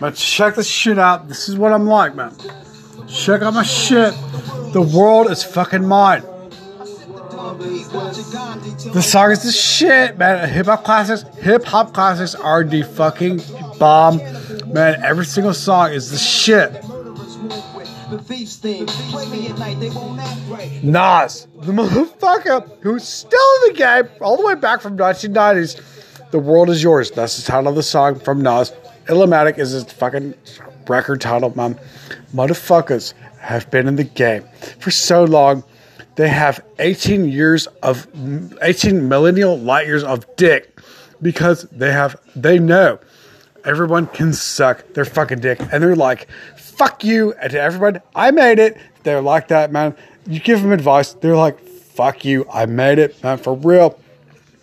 But check this shit out. This is what I'm like, man. Check out my shit. The world is fucking mine. The song is the shit, man. Hip hop classics, hip hop classics are the fucking bomb, man. Every single song is the shit. Nas, the motherfucker who's still in the game, all the way back from 1990s. The world is yours. That's the title of the song from Nas. Illmatic is his fucking record title, man. Motherfuckers have been in the game for so long. They have 18 years of 18 millennial light years of dick because they have they know everyone can suck their fucking dick and they're like fuck you and to everyone I made it they're like that man you give them advice they're like fuck you I made it man for real